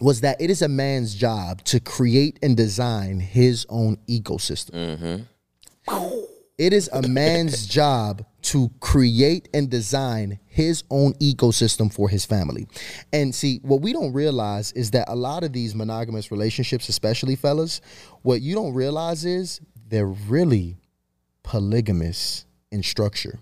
was that it is a man's job to create and design his own ecosystem. Mm-hmm. It is a man's job to create and design his own ecosystem for his family. And see, what we don't realize is that a lot of these monogamous relationships, especially fellas, what you don't realize is they're really polygamous in structure.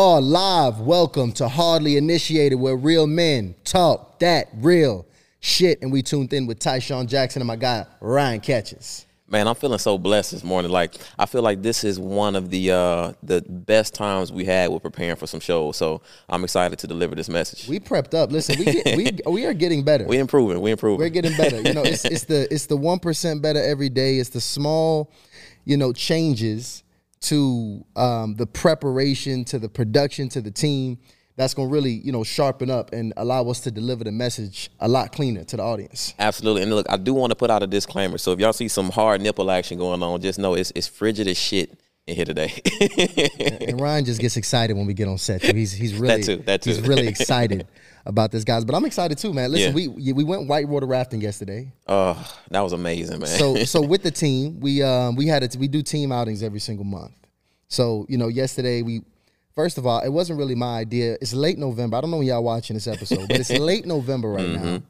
Are live. Welcome to Hardly Initiated, where real men talk that real shit. And we tuned in with Tysean Jackson and my guy Ryan Catchings. Man, I'm feeling so blessed this morning. Like I feel like this is one of the uh, the best times we had with preparing for some shows. So I'm excited to deliver this message. We prepped up. Listen, we get, we we are getting better. We improving. We improving. We're getting better. You know, it's it's the it's the one percent better every day. It's the small, you know, changes to um, the preparation, to the production, to the team. That's gonna really, you know, sharpen up and allow us to deliver the message a lot cleaner to the audience. Absolutely. And look, I do want to put out a disclaimer. So if y'all see some hard nipple action going on, just know it's it's frigid as shit in here today. And Ryan just gets excited when we get on set. Too. He's he's really that too, that too. he's really excited about this, guys. But I'm excited too, man. Listen, Yeah. we we went whitewater rafting yesterday. oh, that was amazing, man. So so with the team, we um we had it. We do team outings every single month. So you know, yesterday we. First of all, it wasn't really my idea. It's late November. I don't know when y'all watching this episode, but it's late November right Mm-hmm. now.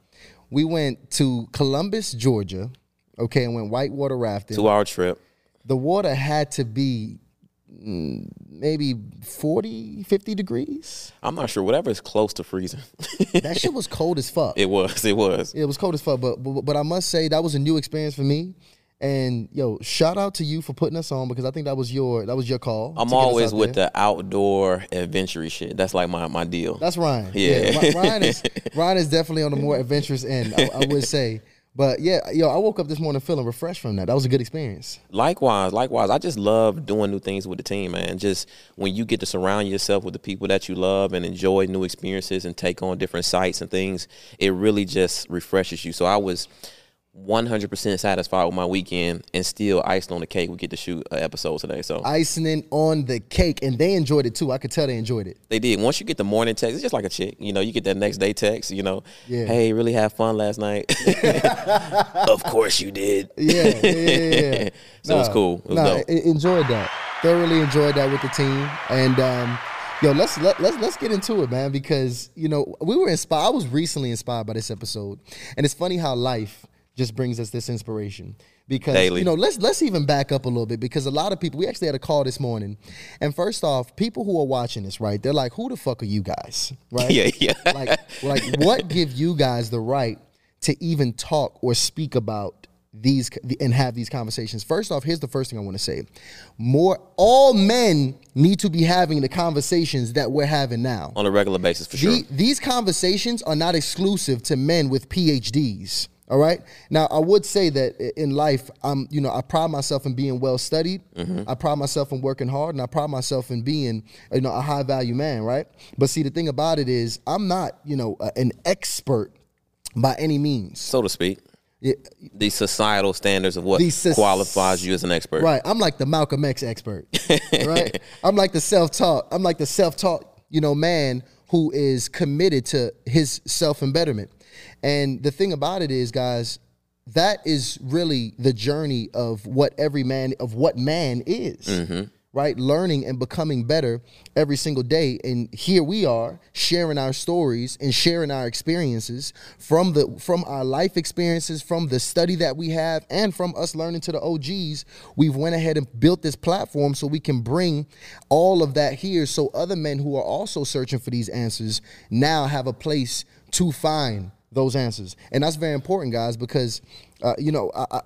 We went to Columbus, Georgia, okay, and went whitewater rafting. Two hour trip. the water had to be maybe 40, 50 degrees. I'm not sure. Whatever is close to freezing. That shit was cold as fuck. it was. It was. It was cold as fuck, but, but but I must say that was a new experience for me. And yo, shout out to you for putting us on because I think that was your that was your call. I'm to get us always with there. the outdoor adventure shit. That's like my, my deal. That's Ryan. Yeah. Ry- Ryan is Ryan is definitely on the more adventurous end. I, I would say. But yeah, yo, I woke up this morning feeling refreshed from that. That was a good experience. Likewise, likewise. I just love doing new things with the team, man. Just when you get to surround yourself with the people that you love and enjoy new experiences and take on different sites and things, it really just refreshes you. So I was 100% satisfied with my weekend and still icing on the cake. We get to shoot an episode today. So Icing it on the cake, and they enjoyed it too. I could tell they enjoyed it. they did. Once you get the morning text, it's just like a chick. You know, you get that next day text, you know, Yeah. hey, really have fun last night. of course you did. Yeah, yeah, yeah. yeah. So it was cool. It was nah, dope. I- enjoyed that. Thoroughly enjoyed that with the team. And um, yo, let's let, let's let's get into it, man, because you know we were inspired. I was recently inspired by this episode, and it's funny how life just brings us this inspiration. Because Daily. you know, let's let's even back up a little bit because a lot of people. We actually had a call this morning, and first off, people who are watching this, right? They're like, "Who the fuck are you guys?" Right? Yeah, yeah. like like what give you guys the right to even talk or speak about these and have these conversations first off here's the first thing i want to say more all men need to be having the conversations that we're having now On a regular basis, for sure. these conversations are not exclusive to men with phds all right now i would say that in life i'm you know i pride myself in being well studied mm-hmm. i pride myself in working hard and i pride myself in being you know a high value man right but see the thing about it is i'm not you know an expert by any means so to speak. Yeah, the societal standards of what soc- qualifies you as an expert. Right. I'm like the Malcolm X expert. right. I'm like the self-taught. I'm like the self-taught, you know, man who is committed to his self-embetterment. And the thing about it is, guys, that is really the journey of what every man of what man is. Mm-hmm. Right? Learning and becoming better every single day. And here we are sharing our stories and sharing our experiences from the from our life experiences, from the study that we have, and from us learning to the OGs. We've went ahead and built this platform so we can bring all of that here so other men who are also searching for these answers now have a place to find those answers. And that's very important, guys, because uh, you know, I, I, I-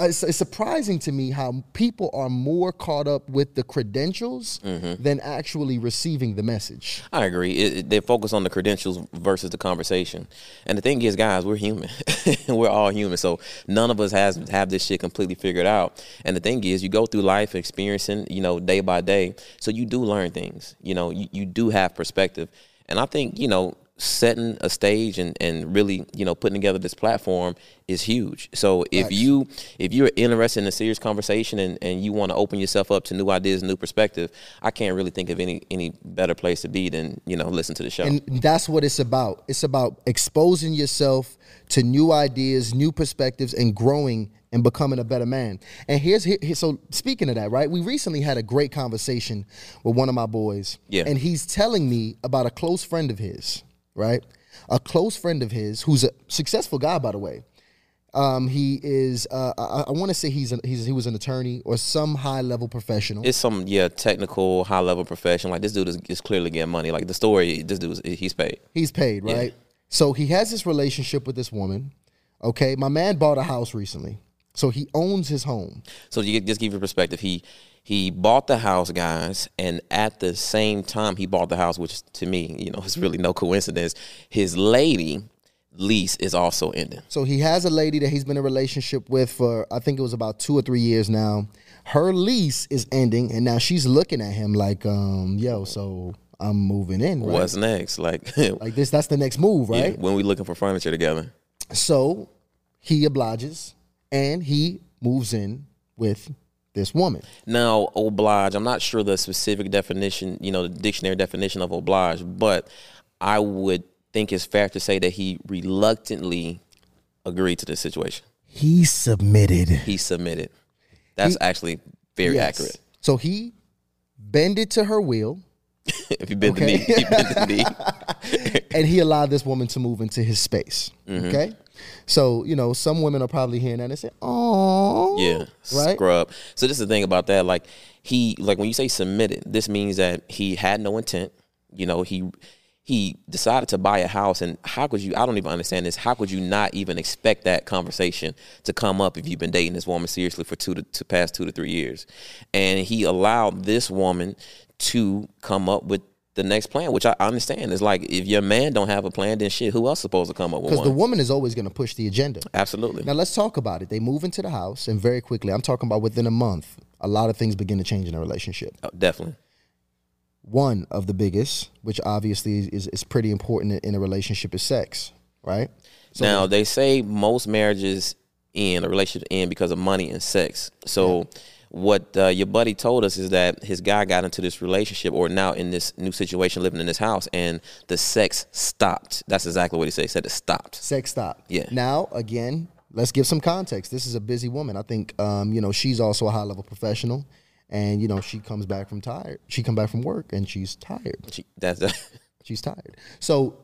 it's, it's surprising to me how people are more caught up with the credentials Mm-hmm. than actually receiving the message. I agree. It, it- they focus on the credentials versus the conversation. And the thing is, guys, we're human. we're all human. So none of us has have this shit completely figured out. And the thing is, you go through life experiencing, you know, day by day. So you do learn things. You know, you, you do have perspective. And I think, you know, setting a stage and, and really, you know, putting together this platform is huge. So if Facts. you if you're interested in a serious conversation and, and you want to open yourself up to new ideas, new perspective, I can't really think of any any better place to be than, you know, listen to the show. And that's what it's about. It's about exposing yourself to new ideas, new perspectives, and growing and becoming a better man. And here's here, here- so speaking of that, right? We recently had a great conversation with one of my boys. Yeah. And he's telling me about a close friend of his, right? A close friend of his who's a successful guy, by the way. Um, he is. Uh, I, I want to say he's, an, he's he was an attorney or some high level professional. it's some yeah technical high level profession. Like this dude is, is clearly getting money. Like the story, this dude is, he's paid. He's paid, right? So he has this relationship with this woman. Okay, my man bought a house recently, so he owns his home. So you just give you perspective. He he bought the house, guys, and at the same time he bought the house, which to me, you know, is really no coincidence. His lady lease is also ending. So he has a lady that he's been in a relationship with for I think it was about two or three years now. Her lease is ending, and now she's looking at him like, um, "Yo, so I'm moving in, right? What's next? Like, Like this, that's the next move, yeah, right?" when we looking for furniture together. So he obliges, and he moves in with this woman. Now, oblige, I'm not sure the specific definition, you know, the dictionary definition of oblige, but I would think it's fair to say that he reluctantly agreed to this situation. He submitted. He submitted. That's actually very Yes. accurate. So he bended to her will, if you bend Okay. the knee, you bend the knee. and he allowed this woman to move into his space. Mm-hmm. Okay, so you know some women are probably hearing that and say, "Oh, Yeah, right." scrub. So this is the thing about that. Like he, like when you say submitted, this means that he had no intent. You know, he he decided to buy a house, and how could you? I don't even understand this. How could you not even expect that conversation to come up if you've been dating this woman seriously for two to, to past two to three years? And he allowed this woman to come up with. The next plan, which I understand, is like if your man don't have a plan, then shit, who else supposed to come up with one? Because the woman is always going to push the agenda. Absolutely. Now let's talk about it. They move into the house, and very quickly, I'm talking about within a month, a lot of things begin to change in a relationship. Oh, definitely. One of the biggest, which obviously is, is pretty important in a relationship, is sex, right? So now they say most marriages end, a relationship end because of money and sex. So what uh, your buddy told us is that his guy got into this relationship or now in this new situation living in this house and the sex stopped. That's exactly what he said. He said it stopped. Sex stop. Yeah. Now, again, let's give some context. This is a busy woman. I think, um, you know, she's also a high level professional, and you know, she comes back from tired. She come back from work and she's tired. She- That's She's tired. So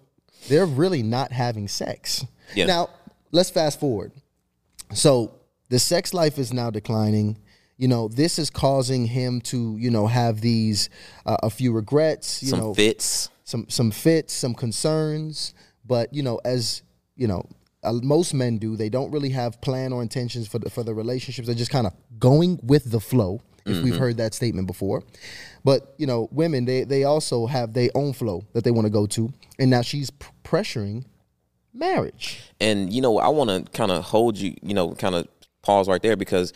they're really not having sex. Yeah. Now, let's fast forward. So the sex life is now declining. You know, this is causing him to, you know, have these uh, a few regrets. You some know, fits. some some fits, some concerns. But you know, as you know, uh, most men do, they don't really have plan or intentions for the, for the relationships. They're just kind of going with the flow. If we've heard that statement before, but you know, women they they also have their own flow that they want to go to, and now she's p- pressuring marriage. And you know, I want to kind of hold you, you know, kind of pause right there because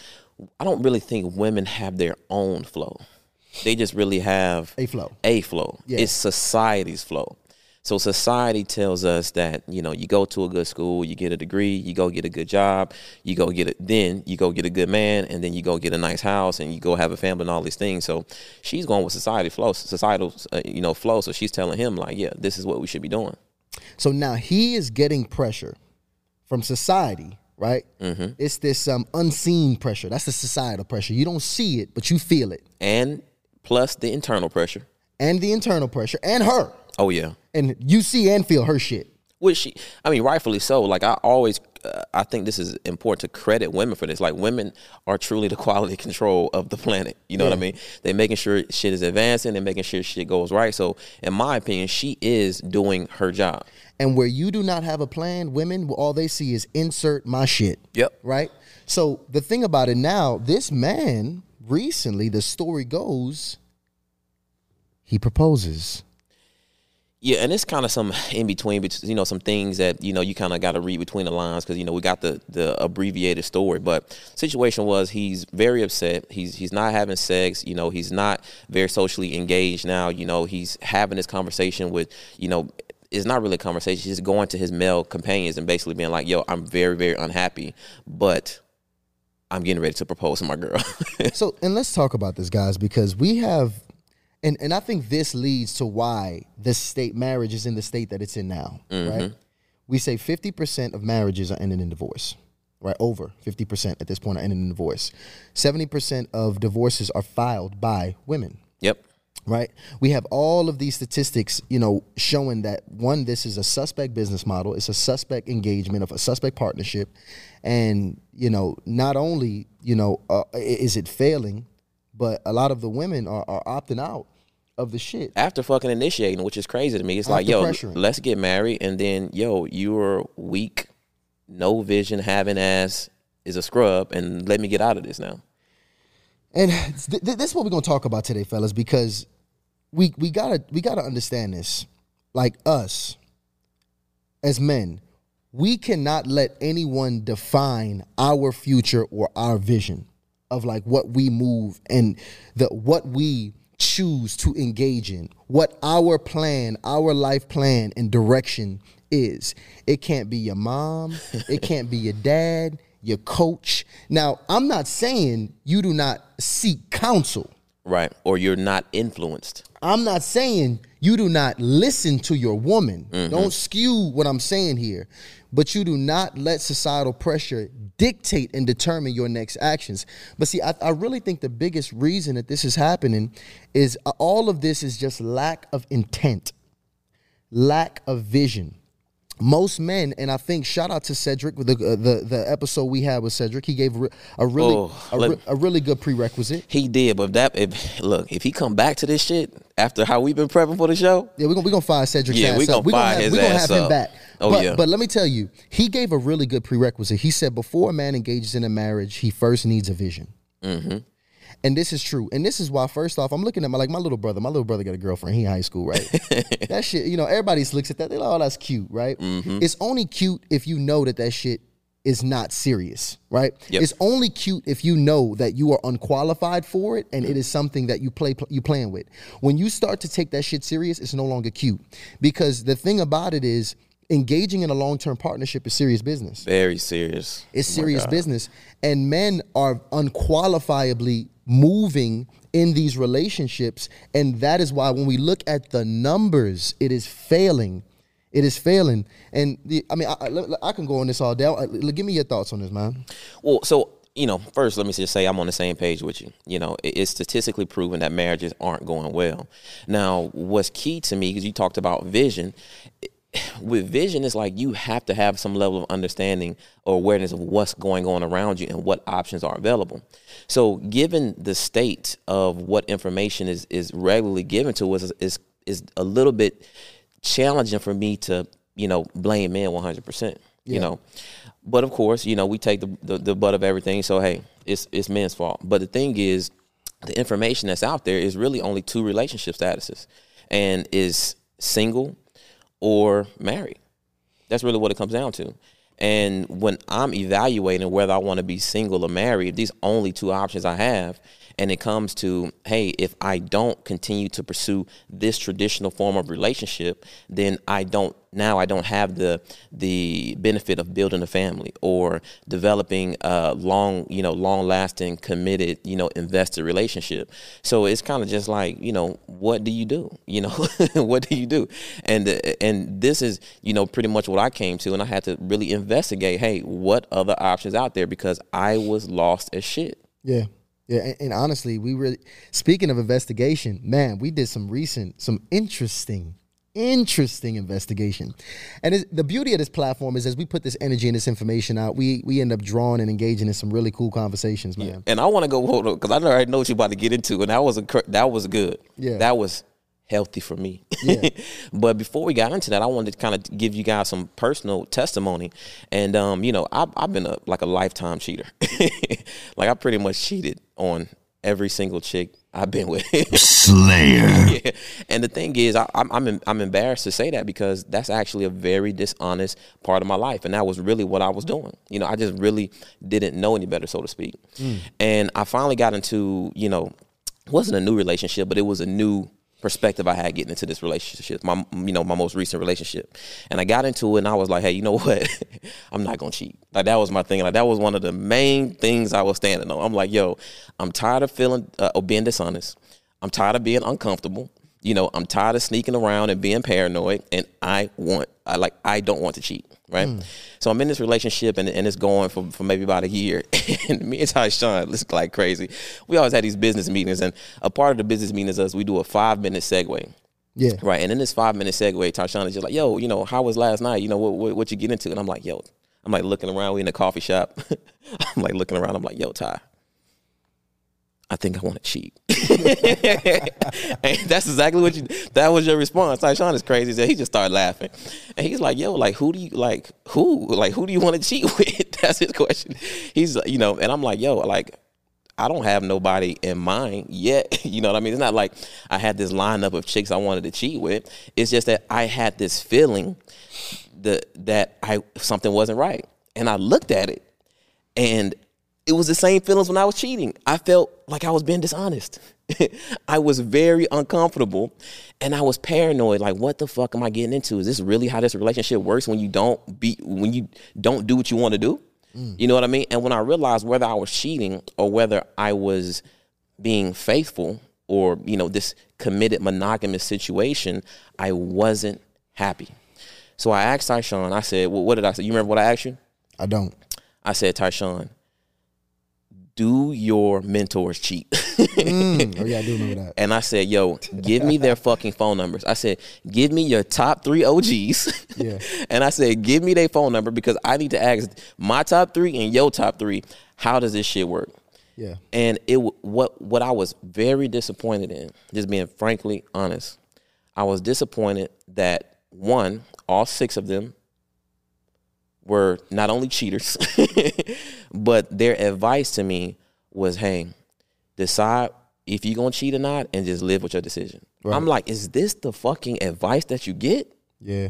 I don't really think women have their own flow. They just really have A flow. A flow. Yeah. It's society's flow. So society tells us that you know you go to a good school, you get a degree, you go get a good job, you go get it. Then you go get a good man, and then you go get a nice house, and you go have a family and all these things. So she's going with society flow, societal, uh, you know, flow. So she's telling him like, yeah, this is what we should be doing. So now he is getting pressure from society, right? Mm-hmm. It's this um, unseen pressure. That's the societal pressure. You don't see it, but you feel it, And plus the internal pressure. and the internal pressure, and her. Oh yeah. and you see and feel her shit. which she, I mean, rightfully so. Like I always uh, I think this is important to credit women for this. Like women are truly the quality control of the planet. You know yeah. what I mean? They're making sure shit is advancing. They're making sure shit goes right. So, in my opinion, she is doing her job. And where you do not have a plan, women all they see is insert my shit. Yep. Right. So the thing about it now, this man recently, the story goes, he proposes. Yeah, and it's kind of some in between, you know, some things that you know you kind of got to read between the lines because you know we got the the abbreviated story. But situation was he's very upset. He's he's not having sex. You know, he's not very socially engaged now. You know, he's having this conversation with you know it's not really a conversation. He's going to his male companions and basically being like, "Yo, I'm very, very unhappy, but I'm getting ready to propose to my girl." so, and let's talk about this, guys, because we have and and I think this leads to why the state marriage is in the state that it's in now, mm-hmm. right? We say 50% of marriages are ending in divorce, right? Over 50% at this point are ending in divorce. 70% of divorces are filed by women. Yep. Right? We have all of these statistics, you know, showing that one, this is a suspect business model, it's a suspect engagement of a suspect partnership. And, you know, not only, you know, uh, is it failing, but a lot of the women are, are opting out of the shit after fucking initiating, which is crazy to me. It's after like, yo, pressuring. let's get married, and then, yo, you're weak, no vision, having ass is a scrub, and let me get out of this now. And th- th- this is what we're gonna talk about today, fellas, because we we gotta we gotta understand this. Like us, as men, we cannot let anyone define our future or our vision of like what we move and the what we choose to engage in, what our plan, our life plan and direction is. It can't be your mom, it can't be your dad, your coach. Now, I'm not saying you do not seek counsel. Right. Or you're not influenced. I'm not saying you do not listen to your woman. Mm-hmm. Don't skew what I'm saying here. But you do not let societal pressure dictate and determine your next actions. But see, I, I really think the biggest reason that this is happening is uh, all of this is just lack of intent, lack of vision most men, and I think shout out to Cedric with the uh, the, the episode we had with Cedric. He gave a really oh, a, let, a, really good prerequisite. He did, but that if, look if he come back to this shit after how we've been prepping for the show, yeah, we're gonna we gonna fire Cedric. Yeah, we gonna we fire gonna have, his we gonna have him back. Oh but, yeah, but let me tell you, he gave a really good prerequisite. He said before a man engages in a marriage, he first needs a vision. Mm-hmm. And this is true. And this is why, first off, I'm looking at my like my little brother. My little brother got a girlfriend. He in high school, right? that shit, you know, everybody looks at that. They're like, oh, that's cute, right? Mm-hmm. It's only cute if you know that that shit is not serious, right? Yep. It's only cute if you know that you are unqualified for it and it is something that you play you playing with. When you start to take that shit serious, it's no longer cute. Because the thing about it is engaging in a long-term partnership is serious business. Very serious. It's oh serious business. And men are unqualifiably moving in these relationships. And that is why when we look at the numbers, it is failing. It is failing. And the, I mean, I, I, can go on this all day. Give me your thoughts on this, man. Well, so you know, first let me just say I'm on the same page with you. You know, it's statistically proven that marriages aren't going well. Now, what's key to me because you talked about vision with vision it's like you have to have some level of understanding or awareness of what's going on around you and what options are available. So given the state of what information is is regularly given to us is is a little bit challenging for me to you know blame men 100% you know? But of course you know we take the, the, the butt of everything so hey it's it's men's fault. But the thing is the information that's out there is really only two relationship statuses and is single or married. That's really what it comes down to. And when I'm evaluating whether I want to be single or married, these only two options I have, and it comes to hey if i don't continue to pursue this traditional form of relationship then i don't now i don't have the the benefit of building a family or developing a long you know long lasting committed you know invested relationship. So it's kind of just like you know what do you do? You know what do you do? And and this is you know pretty much what i came to and i had to really investigate hey what other options out there? Because i was lost as shit. Yeah. Yeah, and, and, honestly, we really speaking of investigation, man, we did some recent, some interesting interesting investigation. And the beauty of this platform is as we put this energy and this information out, we we end up drawing and engaging in some really cool conversations, man. And I want to go hold on because I already know what you're about to get into, and that was a that was good. Yeah. that was healthy for me. Yeah. but before we got into that, I wanted to kind of give you guys some personal testimony, and um, you know, I, I've been a like a lifetime cheater. like I pretty much cheated on every single chick I've been with. Slayer. yeah. And the thing is, I, I'm I'm, I'm embarrassed to say that because that's actually a very dishonest part of my life, and that was really what I was doing. You know, I just really didn't know any better, so to speak. Hmm. And I finally got into, you know, wasn't a new relationship, but it was a new perspective I had getting into this relationship, my you know my most recent relationship, and I got into it, and I was like, hey, you know what, I'm not gonna cheat. Like that was my thing. Like that was one of the main things I was standing on. I'm like, yo, I'm tired of feeling uh, of being dishonest. I'm tired of being uncomfortable. You know, I'm tired of sneaking around and being paranoid, and I want, I like, I don't want to cheat, right? Hmm. So I'm in this relationship, and, and it's going for, for maybe about a year. and me and Tysean, is like crazy. We always had these business meetings, and a part of the business meeting is us. We do a five minute segue, Yeah. right? And in this five minute segue, Tysean is just like, "Yo, you know, how was last night? You know, what what, what you get into?" And I'm like, "Yo." I'm like looking around. We in the coffee shop. I'm like looking around. I'm like, "Yo, Ty." I think I want to cheat. and that's exactly what you. That was your response. Tysean is crazy. So he just started laughing, and he's like, "Yo, like who do you like? Who like who do you want to cheat with?" that's his question. He's you know, and I'm like, "Yo, like I don't have nobody in mind yet. You know what I mean? It's not like I had this lineup of chicks I wanted to cheat with. It's just that I had this feeling that that I something wasn't right, and I looked at it, and it was the same feelings when I was cheating. I felt like I was being dishonest. I was very uncomfortable and I was paranoid like what the fuck am I getting into? Is this really how this relationship works when you don't be when you don't do what you want to do? Mm. You know what I mean? And when I realized whether I was cheating or whether I was being faithful or, you know, this committed monogamous situation, I wasn't happy. So I asked Tysean, I said, well, what did I say? You remember what I asked you? I don't. I said, Tysean, do your mentors cheat? Mm. Oh yeah, I do remember that. and I said, yo, give me their fucking phone numbers. I said, give me your top three OGs. Yeah. and I said, give me their phone number because I need to ask my top three and your top three, how does this shit work? Yeah. And it what what I was very disappointed in, just being frankly honest, I was disappointed that one, all six of them were not only cheaters, but their advice to me was, "Hey, decide if you're gonna cheat or not, and just live with your decision." I'm like, "Is this the fucking advice that you get?" Yeah.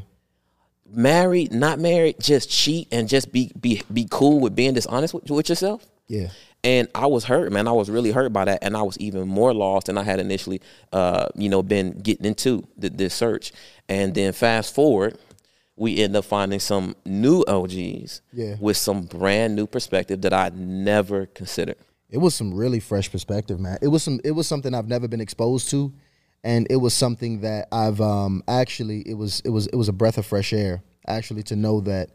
Married, not married, just cheat and just be be be cool with being dishonest with, with yourself. Yeah. And I was hurt, man. I was really hurt by that, and I was even more lost than I had initially, uh, you know, been getting into the, this search. And then fast forward, we end up finding some new OGs Yeah. with some brand new perspective that I never considered. It was some really fresh perspective, man. It was some it was something I've never been exposed to and it was something that I've um actually it was it was it was a breath of fresh air actually to know that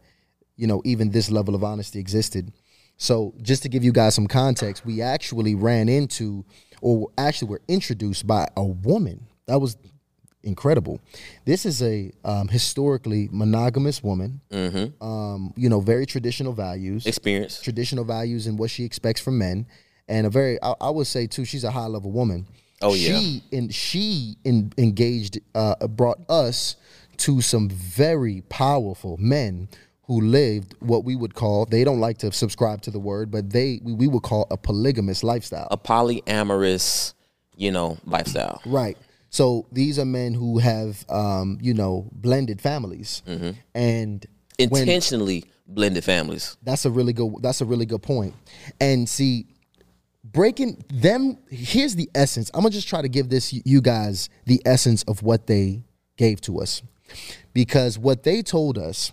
you know even this level of honesty existed. So just to give you guys some context, we actually ran into or actually were introduced by a woman. That was incredible. This is a um, historically monogamous woman. Um, you know, very traditional values Experience. traditional values and what she expects from men, and a very I, I would say too she's a high level woman. Oh, yeah. she in she in, engaged uh, brought us to some very powerful men who lived what we would call they don't like to subscribe to the word but they we, we would call a polygamous lifestyle A polyamorous, you know, lifestyle. Right. So these are men who have, um, you know, blended families, Mm-hmm. and when, Intentionally blended families. that's a really good. That's a really good point. And see, breaking them. Here's the essence. I'm gonna just try to give this you guys the essence of what they gave to us, because what they told us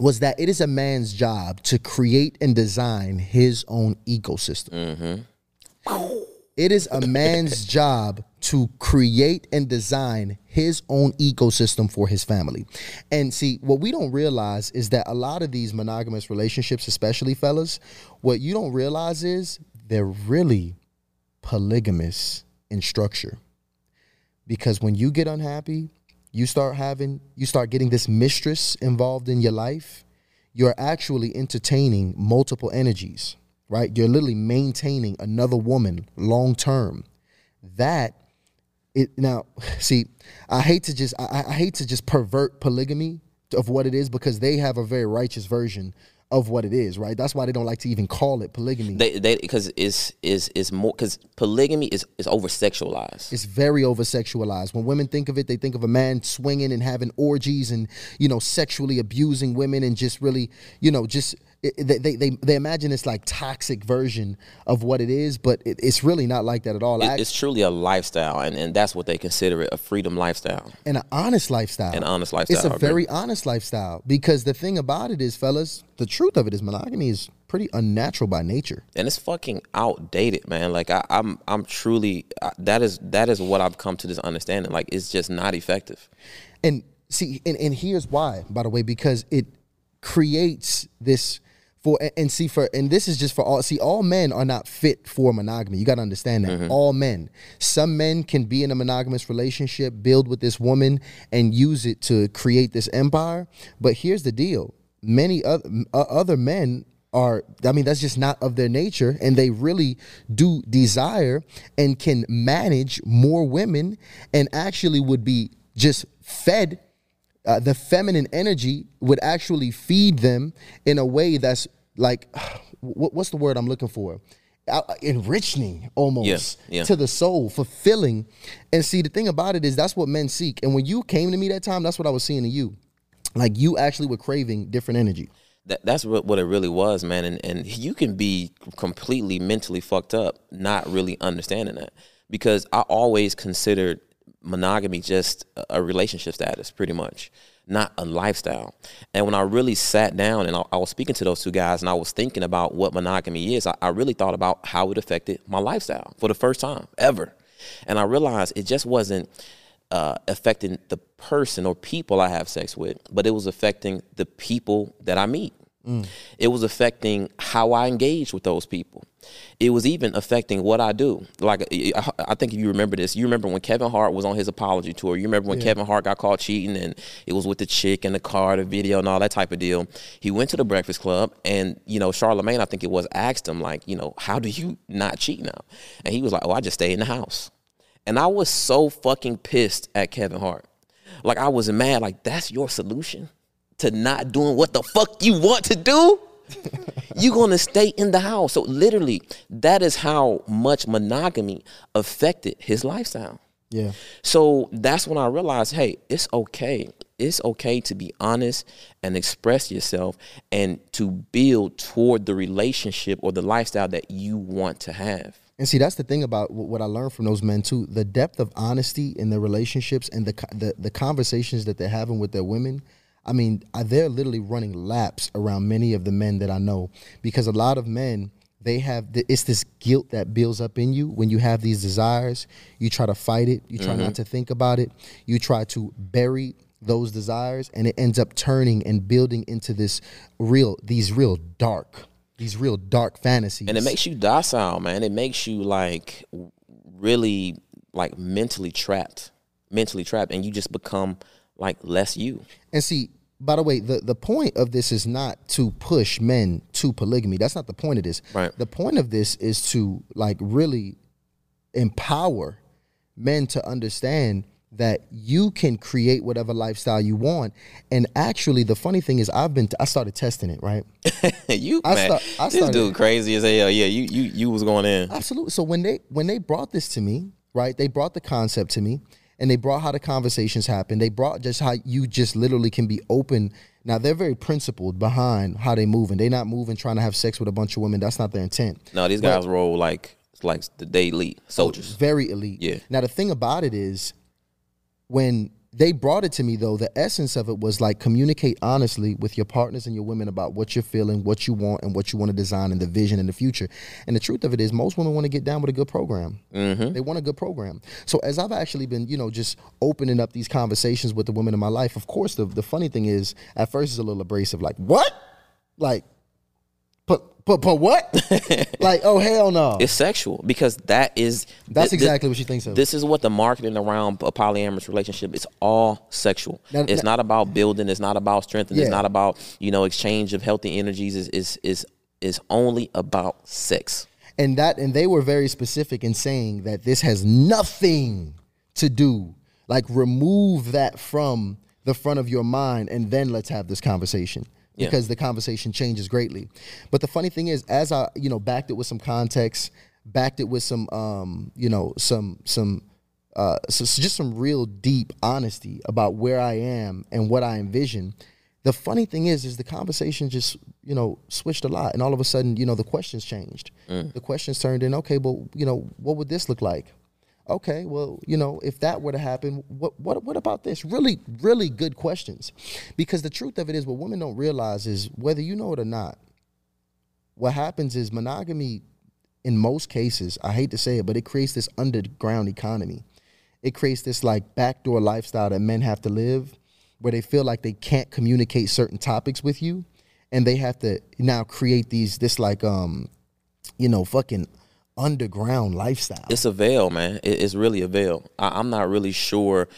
was that it is a man's job to create and design his own ecosystem. It is a man's job to create and design his own ecosystem for his family. And see, what we don't realize is that a lot of these monogamous relationships, especially fellas, what you don't realize is they're really polygamous in structure. Because when you get unhappy, you start having, you start getting this mistress involved in your life, you're actually entertaining multiple energies, right? You're literally maintaining another woman long term. That it now see, I hate to just I, I hate to just pervert polygamy of what it is because they have a very righteous version of what it is, right? That's why they don't like to even call it polygamy. They they because it's is is more because polygamy is is over sexualized. It's very over sexualized. When women think of it, they think of a man swinging and having orgies and you know sexually abusing women and just really you know just it, they, they, they they imagine it's like toxic version of what it is, but it, it's really not like that at all. It, it's truly a lifestyle, and, and that's what they consider it a freedom lifestyle and an honest lifestyle. An honest lifestyle. It's a very honest lifestyle because the thing about it is, fellas, the truth of it is monogamy is pretty unnatural by nature, and it's fucking outdated, man. Like I, am I'm, I'm truly I, that is that is what I've come to this understanding. Like it's just not effective. And see, and, and here's why, by the way, because it creates this for and see for and this is just for all see all men are not fit for monogamy. You got to understand that. Mm-hmm. all men. Some men can be in a monogamous relationship build with this woman and use it to create this empire. But here's the deal. Many other, other men are i mean that's just not of their nature and they really do desire and can manage more women and actually would be just fed uh, the feminine energy would actually feed them in a way that's like, what's the word I'm looking for? Uh, enriching almost yeah, yeah. to the soul, fulfilling. And see, the thing about it is that's what men seek. And when you came to me that time, that's what I was seeing in you. Like you actually were craving different energy. That, that's what, what it really was, man. And and you can be completely mentally fucked up, not really understanding that. Because I always considered monogamy just a relationship status, pretty much, not a lifestyle. And when I really sat down and I, I was speaking to those two guys and I was thinking about what monogamy is, I, I really thought about how it affected my lifestyle for the first time ever. And I realized it just wasn't uh, affecting the person or people I have sex with, but it was affecting the people that I meet. Mm. It was affecting how I engage with those people. It was even affecting what I do. Like I think if you remember this, you remember when Kevin Hart was on his apology tour. You remember when yeah. Kevin Hart got caught cheating and it was with the chick and the car, the video, and all that type of deal. He went to the Breakfast Club, and you know Charlemagne, I think it was, asked him like, you know, how do you not cheat now? And he was like, oh, I just stay in the house. And I was so fucking pissed at Kevin Hart. Like I was mad. Like that's your solution to not doing what the fuck you want to do, you're gonna stay in the house. So literally, that is how much monogamy affected his lifestyle. Yeah. So that's when I realized, hey, it's okay. It's okay to be honest and express yourself and to build toward the relationship or the lifestyle that you want to have. And see, that's the thing about what I learned from those men too. The depth of honesty in their relationships and the the, the conversations that they're having with their women I mean, they're literally running laps around many of the men that I know because a lot of men they have it's this guilt that builds up in you when you have these desires. You try to fight it. You try mm-hmm. not to think about it. You try to bury those desires, and it ends up turning and building into this real these real dark these real dark fantasies. And it makes you docile, man. It makes you like really like mentally trapped, mentally trapped, and you just become like less you. And see, by the way, the, the point of this is not to push men to polygamy. That's not the point of this. Right. The point of this is to like really empower men to understand that you can create whatever lifestyle you want. And actually, the funny thing is, I've been t- I started testing it. Right. you I man, start, I started, this dude crazy as hell. Yeah, you you you was going in. Absolutely. So when they when they brought this to me, right? They brought the concept to me and they brought how the conversations happen. They brought just how you just literally can be open. Now they're very principled behind how they move, and they're not moving trying to have sex with a bunch of women. That's not their intent. No, these guys but, roll like like the day elite soldiers. Very elite. Yeah. Now the thing about it is, when they brought it to me though the essence of it was like communicate honestly with your partners and your women about what you're feeling what you want and what you want to design and the vision in the future. And the truth of it is most women want to get down with a good program. Mm-hmm. they want a good program. So as i've actually been you know just opening up these conversations with the women in my life of course the, the funny thing is at first it's a little abrasive like what? Like But but what? like oh hell no. It's sexual because that is That's th- th- exactly what she thinks of. This is what the marketing around a polyamorous relationship is all sexual. Now- it's now- not about building. It's not about strength. Yeah. It's not about you know exchange of healthy energies. Is is is is only about sex. and that and they were very specific in saying that this has nothing to do like remove that from the front of your mind and then let's have this conversation Yeah. because the conversation changes greatly. But the funny thing is as i you know backed it with some context backed it with some um you know some some uh so so just some real deep honesty about where i am and what i envision the funny thing is is the conversation just you know switched a lot. And all of a sudden you know the questions changed. The questions turned in okay well you know what would this look like okay well you know if that were to happen what what what about this? Really really good questions. Because the truth of it is what women don't realize is whether you know it or not what happens is monogamy in most cases i hate to say it but it creates this underground economy. It creates this like backdoor lifestyle that men have to live where they feel like they can't communicate certain topics with you and they have to now create these this like um you know fucking underground lifestyle It's a veil, man. It, it's really a veil. I, I'm not really sure.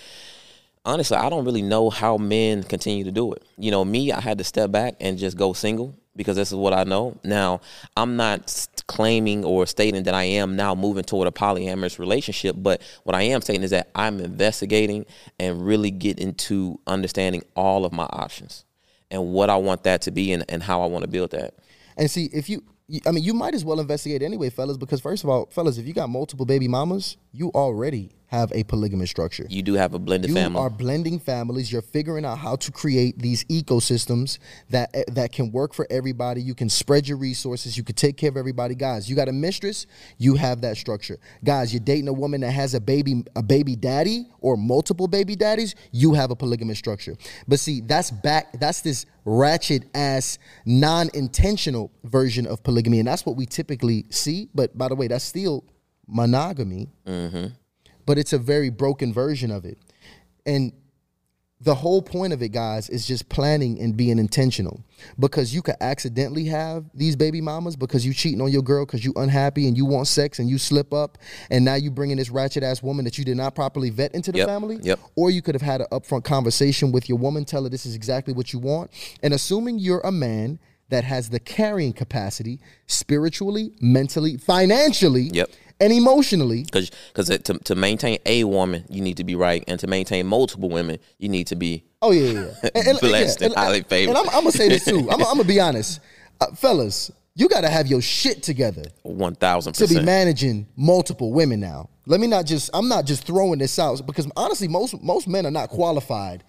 Honestly, I don't really know how men continue to do it. You know, me, I had to step back and just go single because this is what I know. Now, I'm not claiming or stating that I am now moving toward a polyamorous relationship, but what I am saying is that I'm investigating and really get into understanding all of my options and what I want that to be and, and how I want to build that. And see, if you, you- I mean, you might as well investigate anyway, fellas, because first of all, fellas, if you got multiple baby mamas, you already have a polygamous structure. You do have a blended You family. You are blending families. You're figuring out how to create these ecosystems that eh, that can work for everybody. You can spread your resources. You can take care of everybody. Guys, you got a mistress. You have that structure. Guys, you're dating a woman that has a baby, a baby daddy or multiple baby daddies. You have a polygamous structure. But see, that's back. That's this ratchet ass non-intentional version of polygamy, and that's what we typically see. But by the way, that's still monogamy mm-hmm. but it's a very broken version of it. And the whole point of it, guys, is just planning and being intentional. Because you could accidentally have these baby mamas because you cheating on your girl because you unhappy and you want sex and you slip up, and now you bringing this ratchet ass woman that you did not properly vet into the Yep, family. yep. Or you could have had an upfront conversation with your woman, tell her this is exactly what you want, and assuming you're a man that has the carrying capacity spiritually, mentally, financially, Yep. And emotionally because because to, to maintain a woman you need to be right and to maintain multiple women you need to be Oh yeah, yeah. yeah. And, and- Blessed and highly favored. And I'm, I'm gonna say this too. I'm, I'm gonna be honest, uh, fellas. You got to have your shit together 1000% to be managing multiple women now. Let me not just. I'm not just throwing this out because honestly, most most men are not qualified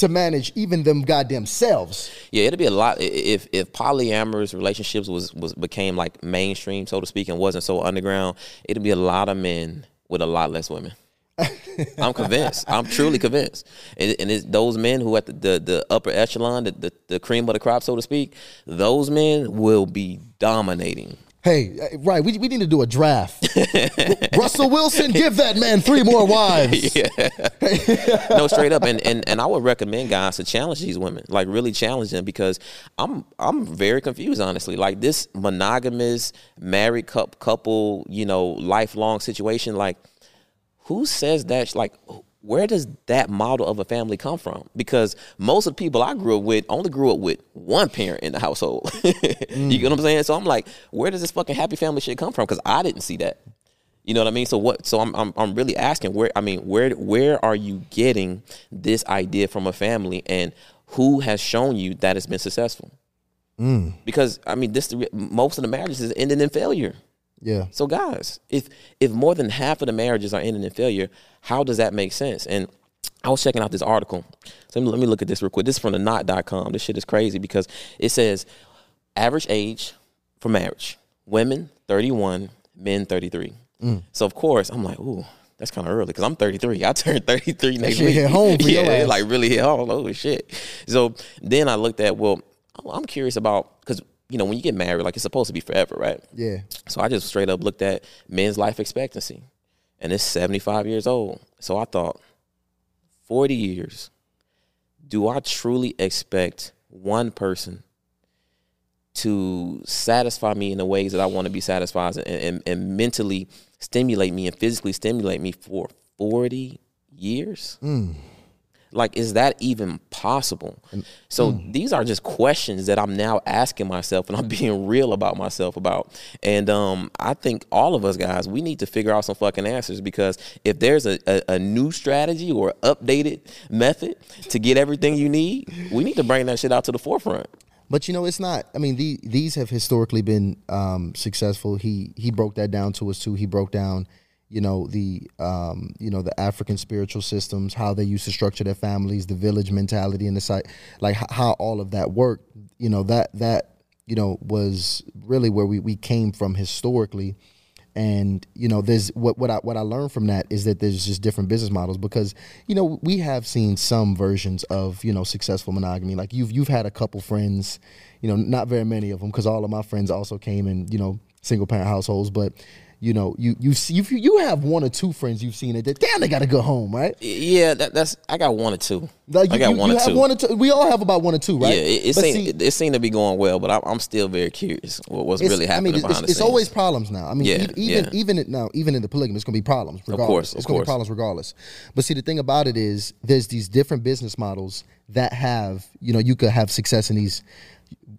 to manage even them goddamn selves. yeah it'd be a lot if if polyamorous relationships was was became like mainstream so to speak and wasn't so underground it'd be a lot of men with a lot less women I'm convinced. I'm truly convinced. And, and it's those men who at the, the, the upper echelon, the, the, the cream of the crop, so to speak, those men will be dominating. Hey, uh, right? We, we need to do a draft. Russell Wilson, give that man three more wives. no, straight up, and, and and I would recommend guys to challenge these women, like really challenge them, because I'm I'm very confused, honestly. Like this monogamous married cou- couple, you know, lifelong situation. Like, who says that? Like, where does that model of a family come from? Because most of the people I grew up with only grew up with one parent in the household. you get what I'm saying? So I'm like, where does this fucking happy family shit come from? Because I didn't see that. You know what I mean? So what? So I'm, I'm I'm really asking where I mean where where are you getting this idea from a family and who has shown you that it's been successful? Mm. Because I mean this most of the marriages is ending in failure. Yeah. So guys, if if more than half of the marriages are ending in failure, how does that make sense? And I was checking out this article. So let me, let me look at this real quick. This is from the knot.com. This shit is crazy because it says average age for marriage. Women 31, men 33. So of course, I'm like, ooh, that's kind of early because I'm 33. I turned 33 next shit week. hit home yeah, like really hit home. Oh shit. So then I looked at well, I'm curious about you know when you get married, like it's supposed to be forever, right? Yeah. So I just straight up looked at men's life expectancy, and it's 75 years old. So I thought, 40 years, do I truly expect one person to satisfy me in the ways that I want to be satisfied and, and, and mentally stimulate me and physically stimulate me for 40 years? Mm. Like, is that even possible? So these are just questions that I'm now asking myself, and I'm being real about myself about. And um, I think all of us guys, we need to figure out some fucking answers because if there's a, a, a new strategy or updated method to get everything you need, we need to bring that shit out to the forefront. But you know, it's not. I mean, the, these have historically been um, successful. He he broke that down to us too. He broke down, you know, the um, you know the African spiritual systems, how they used to structure their families, the village mentality, and the site, like how all of that worked. You know that that you know was really where we we came from historically. And you know, there's what what I what I learned from that is that there's just different business models because you know we have seen some versions of you know successful monogamy. Like you've you've had a couple friends, you know, not very many of them because all of my friends also came in you know single parent households, but you know you you see you you have one or two friends you've seen it that damn they got a good home right. Yeah, that, that's I got one or two. Like I got you, one you or two. one or two. We all have about one or two, right? Yeah, it, it seemed see- it, it seemed to be going well, but I'm, I'm still very curious what, what's really happening I mean, behind it's, it's always problems now. I mean, Yeah, even even, yeah. even it, now, even in the polygamy, it's going to be problems. Regardless. course, of it's going to be problems regardless. But see, the thing about it is, there's these different business models that have, you know, you could have success in these.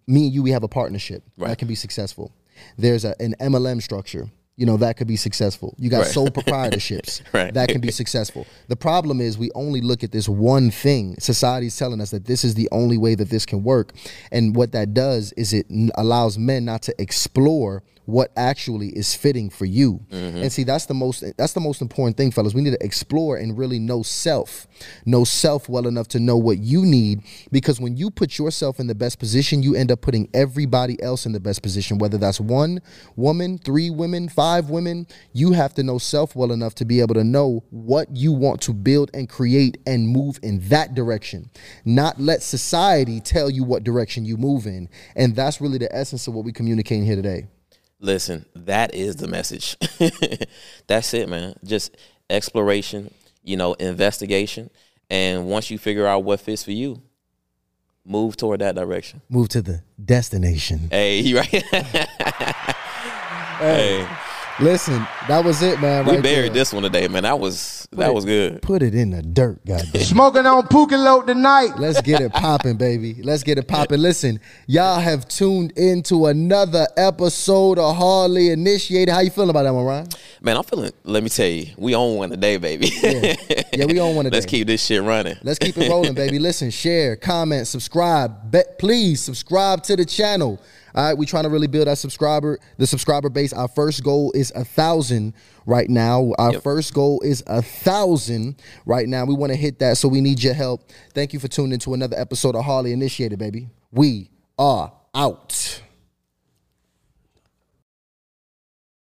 Me and you, we have a partnership that can be successful. There's a, an MLM structure. You know that could be successful. You got Right. sole proprietorships Right. that can be successful. The problem is we only look at this one thing. Society's telling us that this is the only way that this can work, and what that does is it allows men not to explore what actually is fitting for you. Mm-hmm. And see, that's the most that's the most important thing, fellas. We need to explore and really know self, know self well enough to know what you need. Because when you put yourself in the best position, you end up putting everybody else in the best position. Whether that's one woman, three women, five women, you have to know self well enough to be able to know what you want to build and create and move in that direction. Not let society tell you what direction you move in. And that's really the essence of what we communicating here today. Listen, that is the message. That's it, man. Just exploration, you know, investigation, and once you figure out what fits for you, move toward that direction. Move to the destination. Hey, you right? hey, Listen, that was it, man. we right buried there. this one today, man. That was that was good. Put it in the dirt, goddamn. Smoking on Pukalote tonight. Let's get it popping, baby. Let's get it popping. Listen, y'all have tuned into another episode of Hardly Initiated. How you feeling about that one, Ryan? Man, I'm feeling. Let me tell you, we own one today, baby. Yeah. Yeah, we own one today. Let's keep this shit running. Let's keep it rolling, baby. Listen, share, comment, subscribe. Be- please subscribe to the channel. All right, we're trying to really build our subscriber, the subscriber base. Our first goal is a thousand right now. Our first goal is a thousand right now. We want to hit that, so we need your help. Thank you for tuning into another episode of Hardly Initiated, baby. We are out.